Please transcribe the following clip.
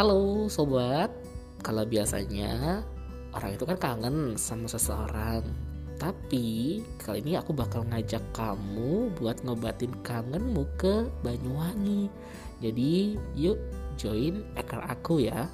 Halo sobat, kalau biasanya orang itu kan kangen sama seseorang. Tapi kali ini aku bakal ngajak kamu buat ngobatin kangenmu ke Banyuwangi. Jadi yuk join ekor aku ya.